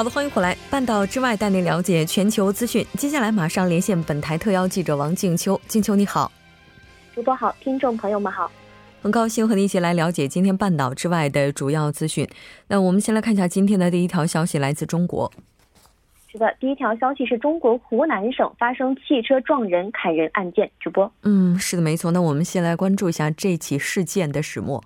好的，欢迎回来。半岛之外带您了解全球资讯。接下来马上连线本台特邀记者王静秋。静秋你好，主播好，听众朋友们好，很高兴和你一起来了解今天半岛之外的主要资讯。那我们先来看一下今天的第一条消息，来自中国。是的，第一条消息是中国湖南省发生汽车撞人、砍人案件。主播，嗯，是的，没错。那我们先来关注一下这起事件的始末。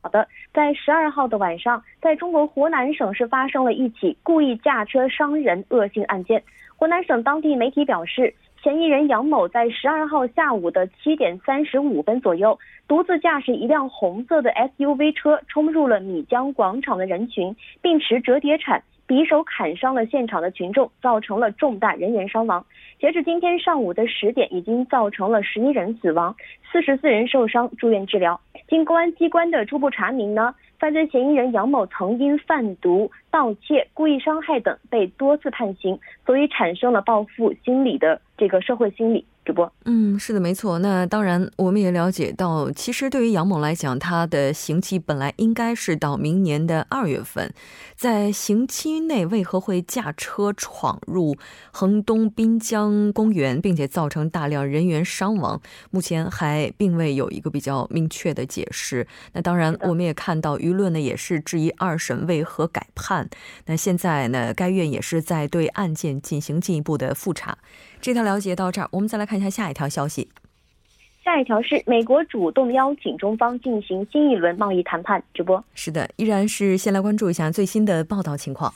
好的，在十二号的晚上，在中国湖南省是发生了一起故意驾车伤人恶性案件。湖南省当地媒体表示，嫌疑人杨某在十二号下午的七点三十五分左右，独自驾驶一辆红色的 SUV 车冲入了米江广场的人群，并持折叠铲。匕首砍伤了现场的群众，造成了重大人员伤亡。截至今天上午的十点，已经造成了十一人死亡，四十四人受伤住院治疗。经公安机关的初步查明呢，犯罪嫌疑人杨某曾因贩毒、盗窃、故意伤害等被多次判刑，所以产生了报复心理的这个社会心理。主播，嗯，是的，没错。那当然，我们也了解到，其实对于杨某来讲，他的刑期本来应该是到明年的二月份，在刑期内为何会驾车闯入衡东滨江公园，并且造成大量人员伤亡，目前还并未有一个比较明确的解释。那当然，我们也看到舆论呢也是质疑二审为何改判。那现在呢，该院也是在对案件进行进一步的复查。这条了解到这儿，我们再来看一下下一条消息。下一条是美国主动邀请中方进行新一轮贸易谈判。直播是的，依然是先来关注一下最新的报道情况。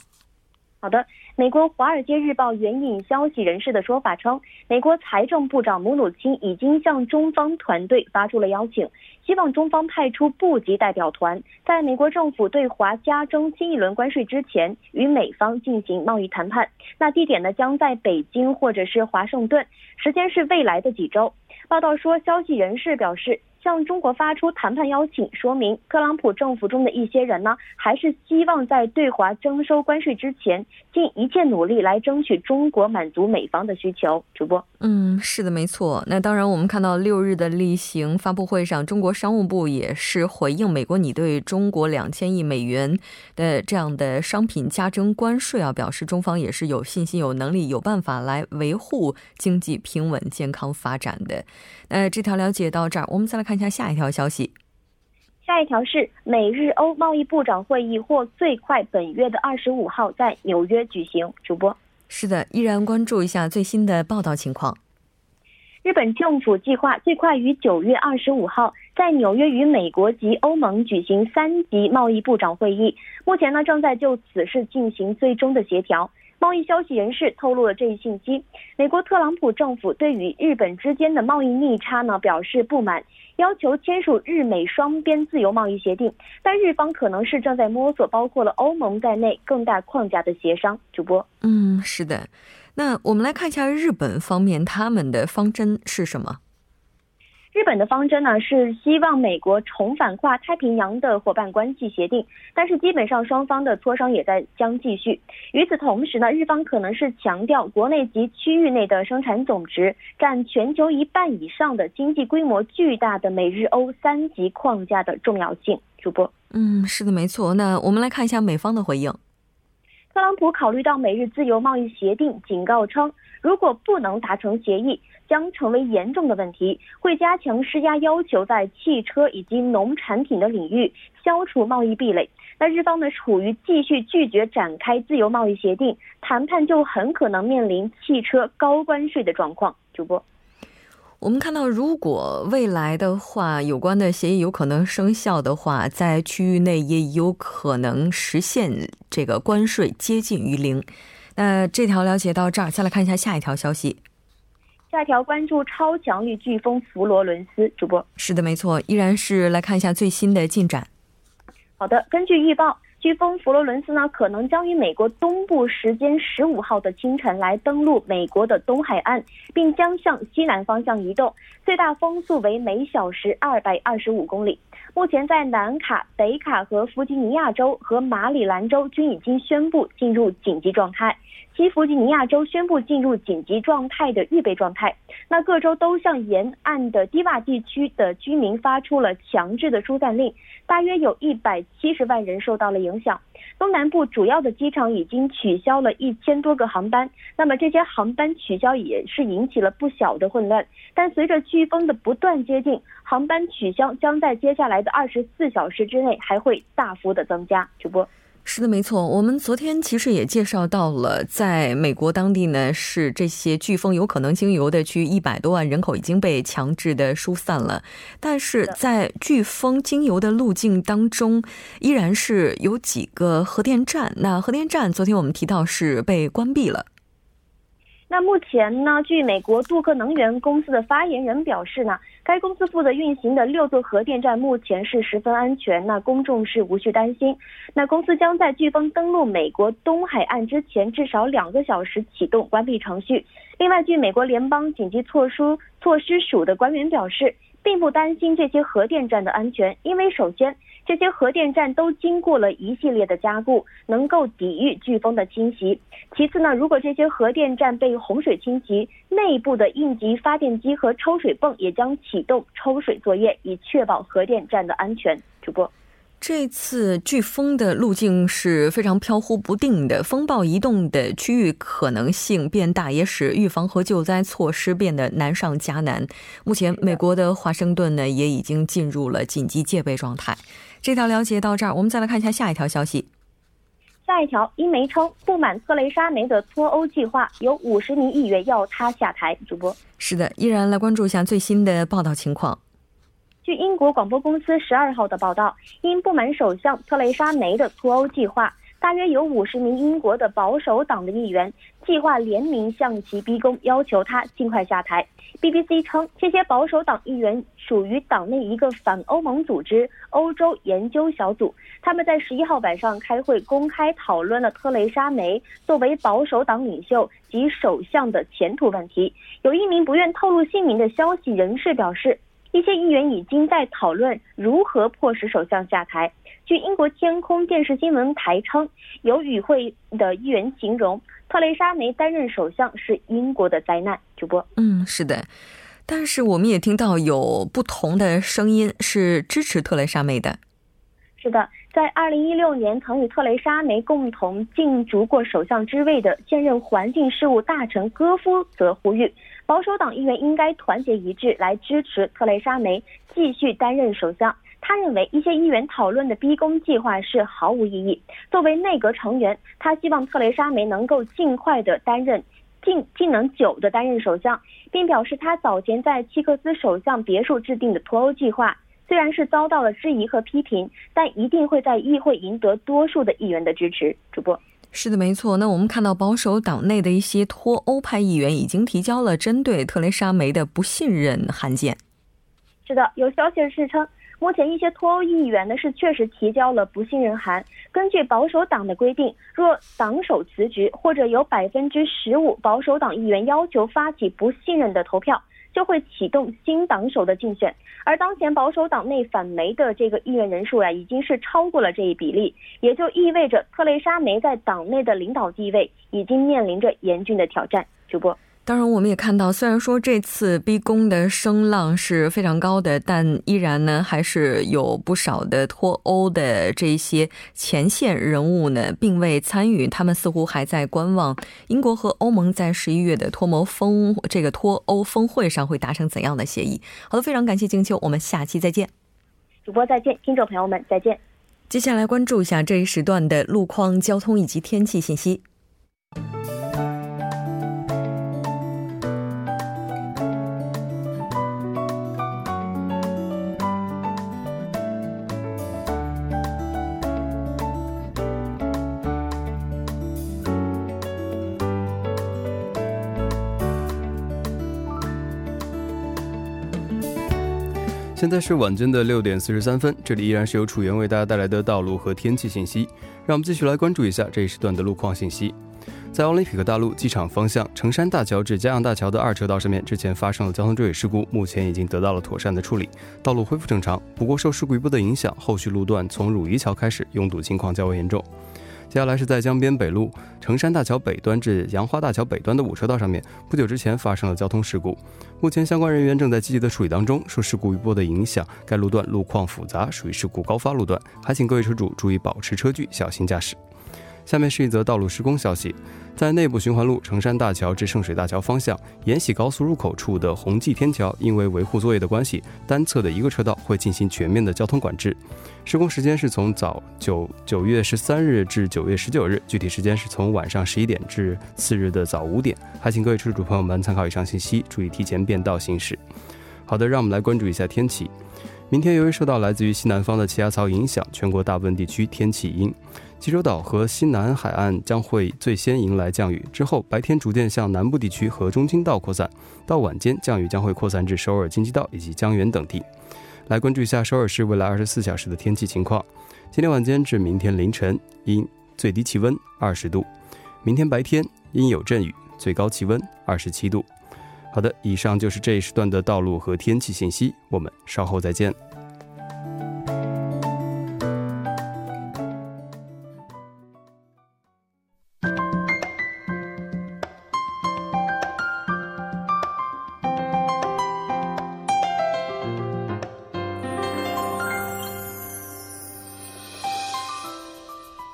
好的，美国《华尔街日报》援引消息人士的说法称，美国财政部长姆努钦已经向中方团队发出了邀请，希望中方派出部级代表团，在美国政府对华加征新一轮关税之前，与美方进行贸易谈判。那地点呢，将在北京或者是华盛顿，时间是未来的几周。报道说，消息人士表示。向中国发出谈判邀请，说明特朗普政府中的一些人呢，还是希望在对华征收关税之前，尽一切努力来争取中国满足美方的需求。主播，嗯，是的，没错。那当然，我们看到六日的例行发布会上，中国商务部也是回应美国拟对中国两千亿美元的这样的商品加征关税啊，表示中方也是有信心、有能力、有办法来维护经济平稳健康发展的。呃，这条了解到这儿，我们再来看一下下一条消息。下一条是美日欧贸易部长会议或最快本月的二十五号在纽约举行。主播是的，依然关注一下最新的报道情况。日本政府计划最快于九月二十五号在纽约与美国及欧盟举行三级贸易部长会议，目前呢正在就此事进行最终的协调。贸易消息人士透露了这一信息。美国特朗普政府对与日本之间的贸易逆差呢表示不满，要求签署日美双边自由贸易协定。但日方可能是正在摸索包括了欧盟在内更大框架的协商。主播，嗯，是的。那我们来看一下日本方面他们的方针是什么。日本的方针呢是希望美国重返跨太平洋的伙伴关系协定，但是基本上双方的磋商也在将继续。与此同时呢，日方可能是强调国内及区域内的生产总值占全球一半以上的经济规模巨大的美日欧三级框架的重要性。主播，嗯，是的，没错。那我们来看一下美方的回应。特朗普考虑到美日自由贸易协定，警告称，如果不能达成协议。将成为严重的问题，会加强施压，要求在汽车以及农产品的领域消除贸易壁垒。那日方呢，处于继续拒绝展开自由贸易协定谈判，就很可能面临汽车高关税的状况。主播，我们看到，如果未来的话，有关的协议有可能生效的话，在区域内也有可能实现这个关税接近于零。那这条了解到这儿，再来看一下下一条消息。下一条关注超强力飓风弗罗伦斯，主播是的，没错，依然是来看一下最新的进展。好的，根据预报。飓风佛罗伦斯呢，可能将于美国东部时间十五号的清晨来登陆美国的东海岸，并将向西南方向移动，最大风速为每小时二百二十五公里。目前在南卡、北卡和弗吉尼亚州和马里兰州均已经宣布进入紧急状态。西弗吉尼亚州宣布进入紧急状态的预备状态。那各州都向沿岸的低洼地区的居民发出了强制的疏散令，大约有一百七十万人受到了影响。东南部主要的机场已经取消了一千多个航班。那么这些航班取消也是引起了不小的混乱。但随着飓风的不断接近，航班取消将在接下来的二十四小时之内还会大幅的增加。主播。是的，没错。我们昨天其实也介绍到了，在美国当地呢，是这些飓风有可能经由的区域，一百多万人口已经被强制的疏散了。但是在飓风经由的路径当中，依然是有几个核电站。那核电站昨天我们提到是被关闭了。那目前呢？据美国杜克能源公司的发言人表示呢，该公司负责运行的六座核电站目前是十分安全，那公众是无需担心。那公司将在飓风登陆美国东海岸之前至少两个小时启动关闭程序。另外，据美国联邦紧急措施措施署的官员表示。并不担心这些核电站的安全，因为首先，这些核电站都经过了一系列的加固，能够抵御飓风的侵袭。其次呢，如果这些核电站被洪水侵袭，内部的应急发电机和抽水泵也将启动抽水作业，以确保核电站的安全。主播。这次飓风的路径是非常飘忽不定的，风暴移动的区域可能性变大，也使预防和救灾措施变得难上加难。目前，美国的华盛顿呢也已经进入了紧急戒备状态。这条了解到这儿，我们再来看一下下一条消息。下一条，英媒称不满特蕾莎梅的脱欧计划，有五十名议员要她下台。主播是的，依然来关注一下最新的报道情况。据英国广播公司十二号的报道，因不满首相特蕾莎梅的脱欧计划，大约有五十名英国的保守党的议员计划联名向其逼宫，要求他尽快下台。BBC 称，这些保守党议员属于党内一个反欧盟组织——欧洲研究小组。他们在十一号晚上开会，公开讨论了特蕾莎梅作为保守党领袖及首相的前途问题。有一名不愿透露姓名的消息人士表示。一些议员已经在讨论如何迫使首相下台。据英国天空电视新闻台称，有与会的议员形容特蕾莎梅担任首相是英国的灾难。主播，嗯，是的，但是我们也听到有不同的声音是支持特蕾莎梅的。是的，在二零一六年曾与特蕾莎梅共同竞逐过首相之位的现任环境事务大臣戈夫则呼吁。保守党议员应该团结一致来支持特蕾莎梅继续担任首相。他认为一些议员讨论的逼宫计划是毫无意义。作为内阁成员，他希望特蕾莎梅能够尽快的担任，尽尽能久的担任首相，并表示他早前在契克斯首相别墅制定的脱欧计划虽然是遭到了质疑和批评，但一定会在议会赢得多数的议员的支持。主播。是的，没错。那我们看到保守党内的一些脱欧派议员已经提交了针对特蕾莎梅的不信任函件。是的，有消息是称，目前一些脱欧议员呢是确实提交了不信任函。根据保守党的规定，若党首辞职或者有百分之十五保守党议员要求发起不信任的投票。就会启动新党首的竞选，而当前保守党内反梅的这个议员人数呀，已经是超过了这一比例，也就意味着特蕾莎梅在党内的领导地位已经面临着严峻的挑战。主播。当然，我们也看到，虽然说这次逼宫的声浪是非常高的，但依然呢，还是有不少的脱欧的这些前线人物呢，并未参与。他们似乎还在观望英国和欧盟在十一月的脱欧峰这个脱欧峰会上会达成怎样的协议。好的，非常感谢静秋，我们下期再见。主播再见，听众朋友们再见。接下来关注一下这一时段的路况、交通以及天气信息。现在是晚间的六点四十三分，这里依然是由楚源为大家带来的道路和天气信息。让我们继续来关注一下这一时段的路况信息。在奥林匹克大陆机场方向成山大桥至嘉阳大桥的二车道上面，之前发生了交通追尾事故，目前已经得到了妥善的处理，道路恢复正常。不过受事故一波的影响，后续路段从汝仪桥开始拥堵情况较为严重。接下来是在江边北路成山大桥北端至杨花大桥北端的五车道上面，不久之前发生了交通事故，目前相关人员正在积极的处理当中。受事故余波的影响，该路段路况复杂，属于事故高发路段，还请各位车主注意保持车距，小心驾驶。下面是一则道路施工消息，在内部循环路成山大桥至圣水大桥方向延禧高速入口处的宏济天桥，因为维护作业的关系，单侧的一个车道会进行全面的交通管制。施工时间是从早九九月十三日至九月十九日，具体时间是从晚上十一点至次日的早五点。还请各位车主朋友们参考以上信息，注意提前变道行驶。好的，让我们来关注一下天气。明天由于受到来自于西南方的气压槽影响，全国大部分地区天气阴。济州岛和西南海岸将会最先迎来降雨，之后白天逐渐向南部地区和中青道扩散，到晚间降雨将会扩散至首尔京畿道以及江原等地。来关注一下首尔市未来二十四小时的天气情况：今天晚间至明天凌晨阴，最低气温二十度；明天白天阴有阵雨，最高气温二十七度。好的，以上就是这一时段的道路和天气信息，我们稍后再见。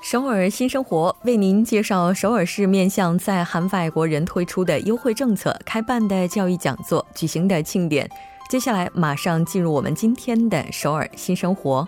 首尔新生活为您介绍首尔市面向在韩外国人推出的优惠政策、开办的教育讲座、举行的庆典。接下来马上进入我们今天的首尔新生活。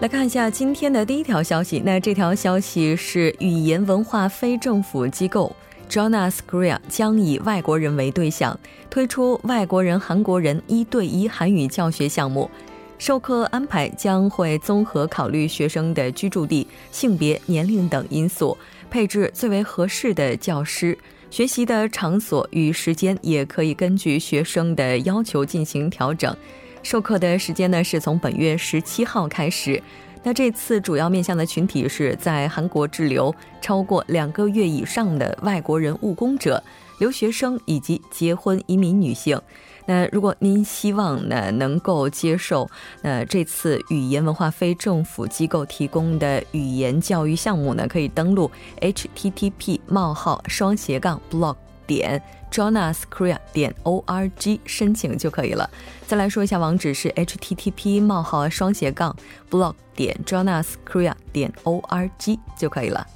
来看一下今天的第一条消息，那这条消息是语言文化非政府机构。Jonas Korea 将以外国人为对象，推出外国人韩国人一对一韩语教学项目。授课安排将会综合考虑学生的居住地、性别、年龄等因素，配置最为合适的教师。学习的场所与时间也可以根据学生的要求进行调整。授课的时间呢，是从本月十七号开始。那这次主要面向的群体是在韩国滞留超过两个月以上的外国人务工者、留学生以及结婚移民女性。那如果您希望呢能够接受那这次语言文化非政府机构提供的语言教育项目呢，可以登录 http: 冒号双斜杠 blog 点。JonasKorea 点 org 申请就可以了。再来说一下网址是 http: 冒号双斜杠 blog 点 JonasKorea 点 org 就可以了。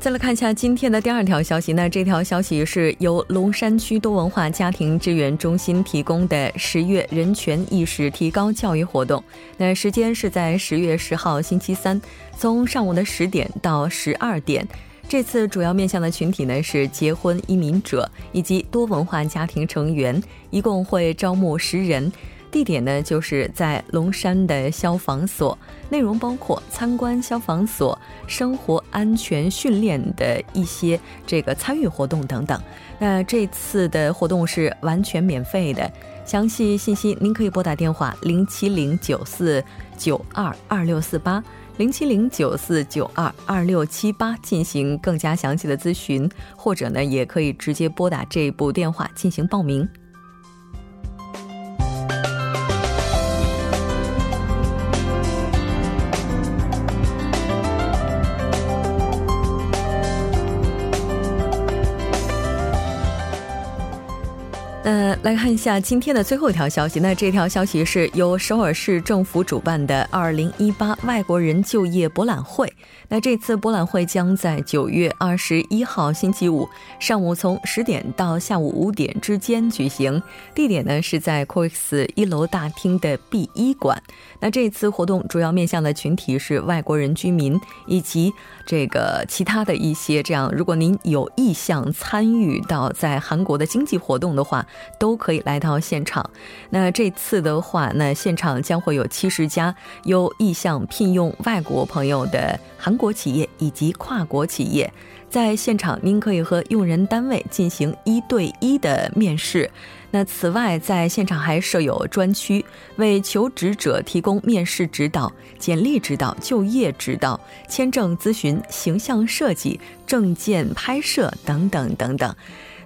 再来看一下今天的第二条消息，那这条消息是由龙山区多文化家庭支援中心提供的十月人权意识提高教育活动。那时间是在十月十号星期三，从上午的十点到十二点。这次主要面向的群体呢是结婚移民者以及多文化家庭成员，一共会招募十人。地点呢，就是在龙山的消防所，内容包括参观消防所、生活安全训练的一些这个参与活动等等。那这次的活动是完全免费的，详细信息您可以拨打电话零七零九四九二二六四八零七零九四九二二六七八进行更加详细的咨询，或者呢，也可以直接拨打这部电话进行报名。看一下今天的最后一条消息。那这条消息是由首尔市政府主办的2018外国人就业博览会。那这次博览会将在9月21号星期五上午从十点到下午五点之间举行，地点呢是在 COEX 一楼大厅的 B 一馆。那这次活动主要面向的群体是外国人居民以及这个其他的一些这样，如果您有意向参与到在韩国的经济活动的话，都可可以来到现场。那这次的话，那现场将会有七十家有意向聘用外国朋友的韩国企业以及跨国企业，在现场您可以和用人单位进行一对一的面试。那此外，在现场还设有专区，为求职者提供面试指导、简历指导、就业指导、签证咨询、形象设计、证件拍摄等等等等。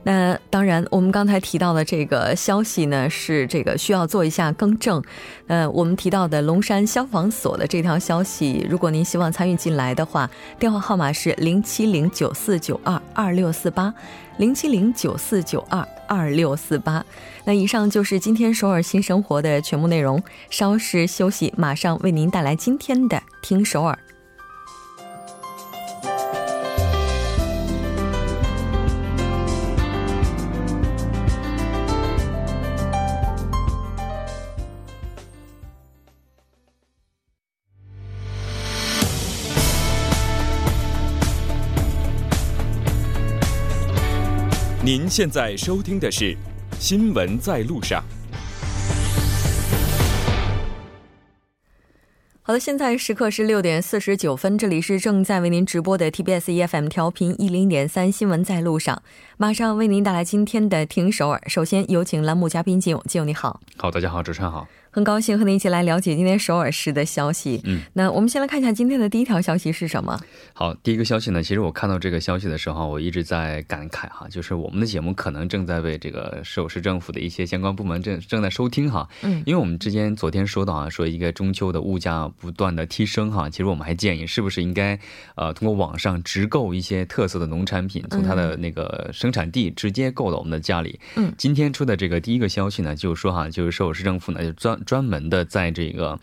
那当然，我们刚才提到的这个消息呢，是这个需要做一下更正。呃，我们提到的龙山消防所的这条消息，如果您希望参与进来的话，电话号码是零七零九四九二二六四八，零七零九四九二二六四八。那以上就是今天首尔新生活的全部内容。稍事休息，马上为您带来今天的听首尔。您现在收听的是《新闻在路上》。好的，现在时刻是六点四十九分，这里是正在为您直播的 TBS EFM 调频一零点三《新闻在路上》，马上为您带来今天的听首尔。首先有请栏目嘉宾金勇，金勇你好。好，大家好，主持人好。很高兴和您一起来了解今天首尔市的消息。嗯，那我们先来看一下今天的第一条消息是什么。好，第一个消息呢，其实我看到这个消息的时候，我一直在感慨哈，就是我们的节目可能正在为这个首尔市政府的一些相关部门正正在收听哈。嗯，因为我们之前昨天说到啊，说一个中秋的物价不断的提升哈，其实我们还建议是不是应该呃通过网上直购一些特色的农产品，从它的那个生产地直接购到我们的家里。嗯，今天出的这个第一个消息呢，就是说哈，就是首尔市政府呢就专专门的在这个，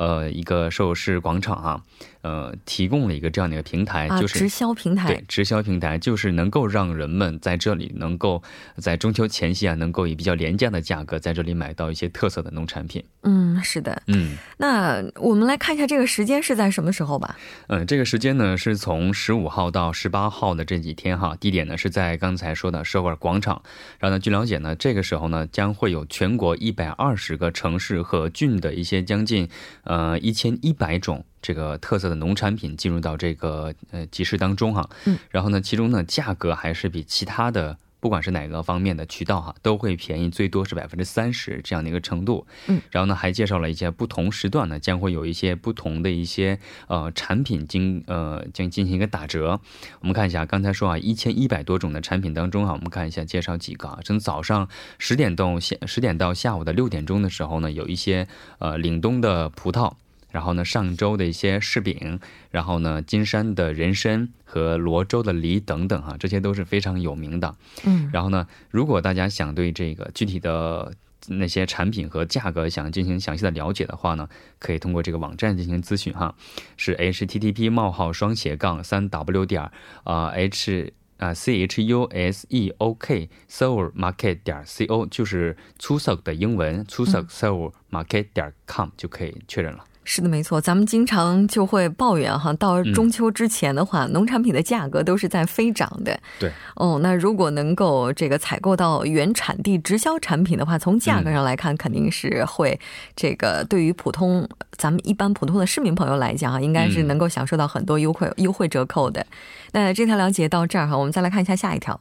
呃，一个首饰广场啊，呃，提供了一个这样的一个平台，就是直销平台。对，直销平台就是能够让人们在这里能够在中秋前夕啊，能够以比较廉价的价格在这里买到一些特色的农产品。嗯，是的。嗯，那我们来看一下这个时间是在什么时候吧？嗯，这个时间呢是从十五号到十八号的这几天哈，地点呢是在刚才说的首尔广场。然后呢，据了解呢，这个时候呢将会有全国一百二十个城市和郡的。一些将近，呃，一千一百种这个特色的农产品进入到这个呃集市当中哈，嗯，然后呢，其中呢价格还是比其他的不管是哪个方面的渠道哈都会便宜，最多是百分之三十这样的一个程度，嗯，然后呢还介绍了一些不同时段呢将会有一些不同的一些呃产品经呃将进行一个打折，我们看一下刚才说啊一千一百多种的产品当中啊，我们看一下介绍几个啊，从早上十点到下十点到下午的六点钟的时候呢，有一些呃岭东的葡萄。然后呢，上周的一些柿饼，然后呢，金山的人参和罗州的梨等等哈，这些都是非常有名的。嗯，然后呢，如果大家想对这个具体的那些产品和价格想进行详细的了解的话呢，可以通过这个网站进行咨询哈，是 h t t p 冒号双斜杠三 w 点啊 h 啊 c h u s e o k seoul market 点 c o 就是粗色的英文粗色 seoul market 点 com 就可以确认了。是的，没错，咱们经常就会抱怨哈，到中秋之前的话，农产品的价格都是在飞涨的。对，哦，那如果能够这个采购到原产地直销产品的话，从价格上来看，肯定是会这个对于普通咱们一般普通的市民朋友来讲啊，应该是能够享受到很多优惠优惠折扣的。那这条了解到这儿哈，我们再来看一下下一条。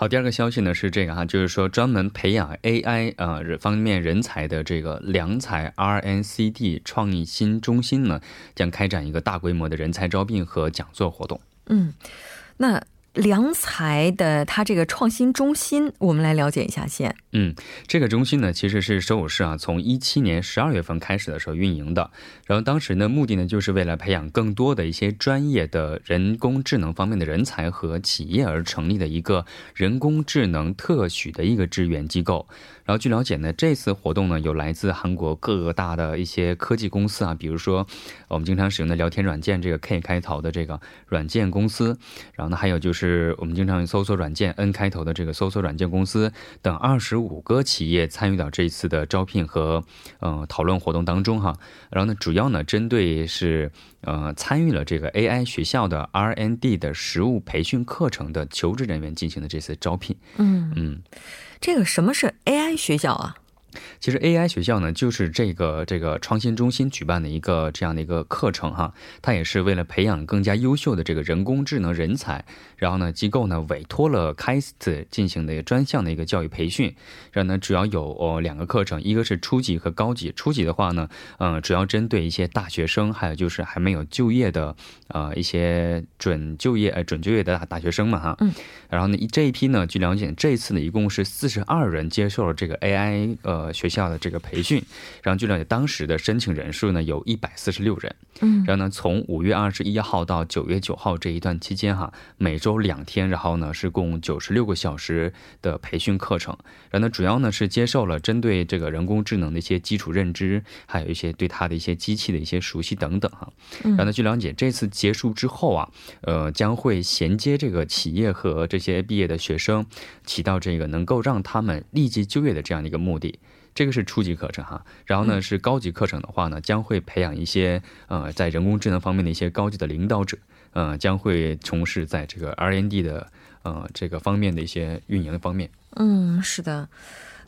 好，第二个消息呢是这个哈，就是说专门培养 AI 呃方面人才的这个良才 RNCD 创意新中心呢，将开展一个大规模的人才招聘和讲座活动。嗯，那。良才的它这个创新中心，我们来了解一下先。嗯，这个中心呢，其实是首尔市啊，从一七年十二月份开始的时候运营的。然后当时呢，目的呢，就是为了培养更多的一些专业的人工智能方面的人才和企业而成立的一个人工智能特许的一个支援机构。然后据了解呢，这次活动呢，有来自韩国各大的一些科技公司啊，比如说我们经常使用的聊天软件这个 K 开头的这个软件公司，然后呢，还有就是我们经常用搜索软件 N 开头的这个搜索软件公司等二十五个企业参与到这一次的招聘和呃讨论活动当中哈。然后呢，主要呢针对是呃参与了这个 AI 学校的 R&D 的实务培训课程的求职人员进行的这次招聘。嗯嗯。这个什么是 AI 学校啊？其实 AI 学校呢，就是这个这个创新中心举办的一个这样的一个课程哈，它也是为了培养更加优秀的这个人工智能人才。然后呢，机构呢委托了 KAIST 进行的专项的一个教育培训。然后呢，主要有哦两个课程，一个是初级和高级。初级的话呢，嗯，主要针对一些大学生，还有就是还没有就业的呃一些准就业呃准就业的大大学生嘛哈。嗯。然后呢，这一批呢，据了解，这一次呢一共是四十二人接受了这个 AI 呃学校的这个培训。然后据了解，当时的申请人数呢有一百四十六人。嗯。然后呢，从五月二十一号到九月九号这一段期间哈，每周。周两天，然后呢是共九十六个小时的培训课程，然后呢主要呢是接受了针对这个人工智能的一些基础认知，还有一些对它的一些机器的一些熟悉等等哈。然后呢据了解，这次结束之后啊，呃将会衔接这个企业和这些毕业的学生，起到这个能够让他们立即就业的这样的一个目的。这个是初级课程哈，然后呢是高级课程的话呢，将会培养一些呃在人工智能方面的一些高级的领导者。呃，将会从事在这个 R&D 的呃这个方面的一些运营的方面。嗯，是的。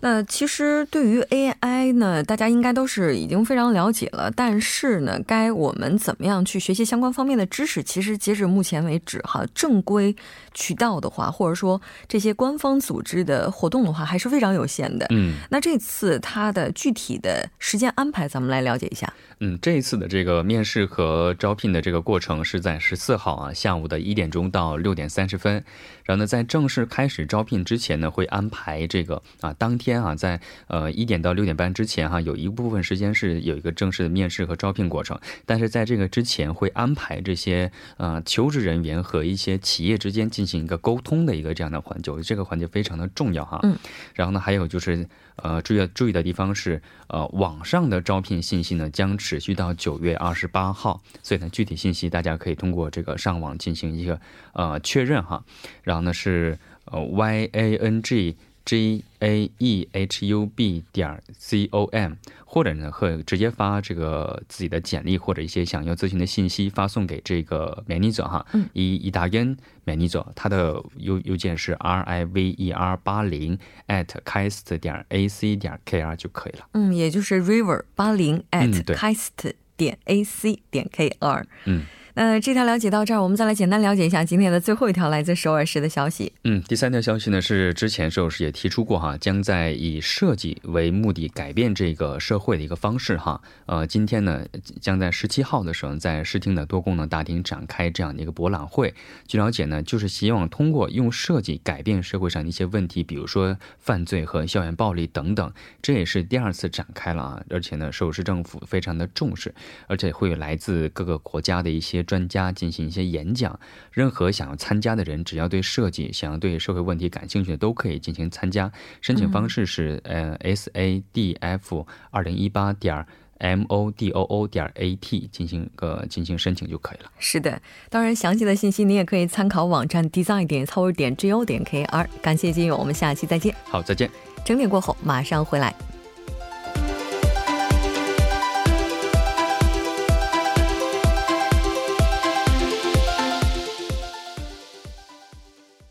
那其实对于 AI 呢，大家应该都是已经非常了解了。但是呢，该我们怎么样去学习相关方面的知识？其实截止目前为止，哈，正规渠道的话，或者说这些官方组织的活动的话，还是非常有限的。嗯，那这次它的具体的时间安排，咱们来了解一下。嗯，这一次的这个面试和招聘的这个过程是在十四号啊下午的一点钟到六点三十分。然后呢，在正式开始招聘之前呢，会安排这个啊当天啊在呃一点到六点半之前哈，有一部分时间是有一个正式的面试和招聘过程。但是在这个之前会安排这些呃求职人员和一些企业之间进行一个沟通的一个这样的环节，这个环节非常的重要哈。嗯。然后呢，还有就是呃注意注意的地方是呃网上的招聘信息呢将。持续到九月二十八号，所以呢，具体信息大家可以通过这个上网进行一个呃确认哈。然后呢是呃 y a n g g a e h u b 点 c o m，或者呢会直接发这个自己的简历或者一些想要咨询的信息发送给这个美丽者哈。嗯。以以达根美丽者，他的邮邮件是 r i v e r 八零 at kist 点 a c 点 k r 就可以了。嗯，也就是 river 八零 at kist 点 a c 点 k r。嗯。呃，这条了解到这儿，我们再来简单了解一下今天的最后一条来自首尔市的消息。嗯，第三条消息呢是之前首尔市也提出过哈，将在以设计为目的改变这个社会的一个方式哈。呃，今天呢将在十七号的时候在市厅的多功能大厅展开这样的一个博览会。据了解呢，就是希望通过用设计改变社会上的一些问题，比如说犯罪和校园暴力等等。这也是第二次展开了啊，而且呢首尔市政府非常的重视，而且会有来自各个国家的一些。专家进行一些演讲，任何想要参加的人，只要对设计、想要对社会问题感兴趣的，都可以进行参加。申请方式是呃 s a d f 二零一八点 m o d o o 点 a t 进行个进行申请就可以了。是的，当然详细的信息你也可以参考网站 design 点 co 点 g o 点 k r。感谢金友，我们下期再见。好，再见。整点过后马上回来。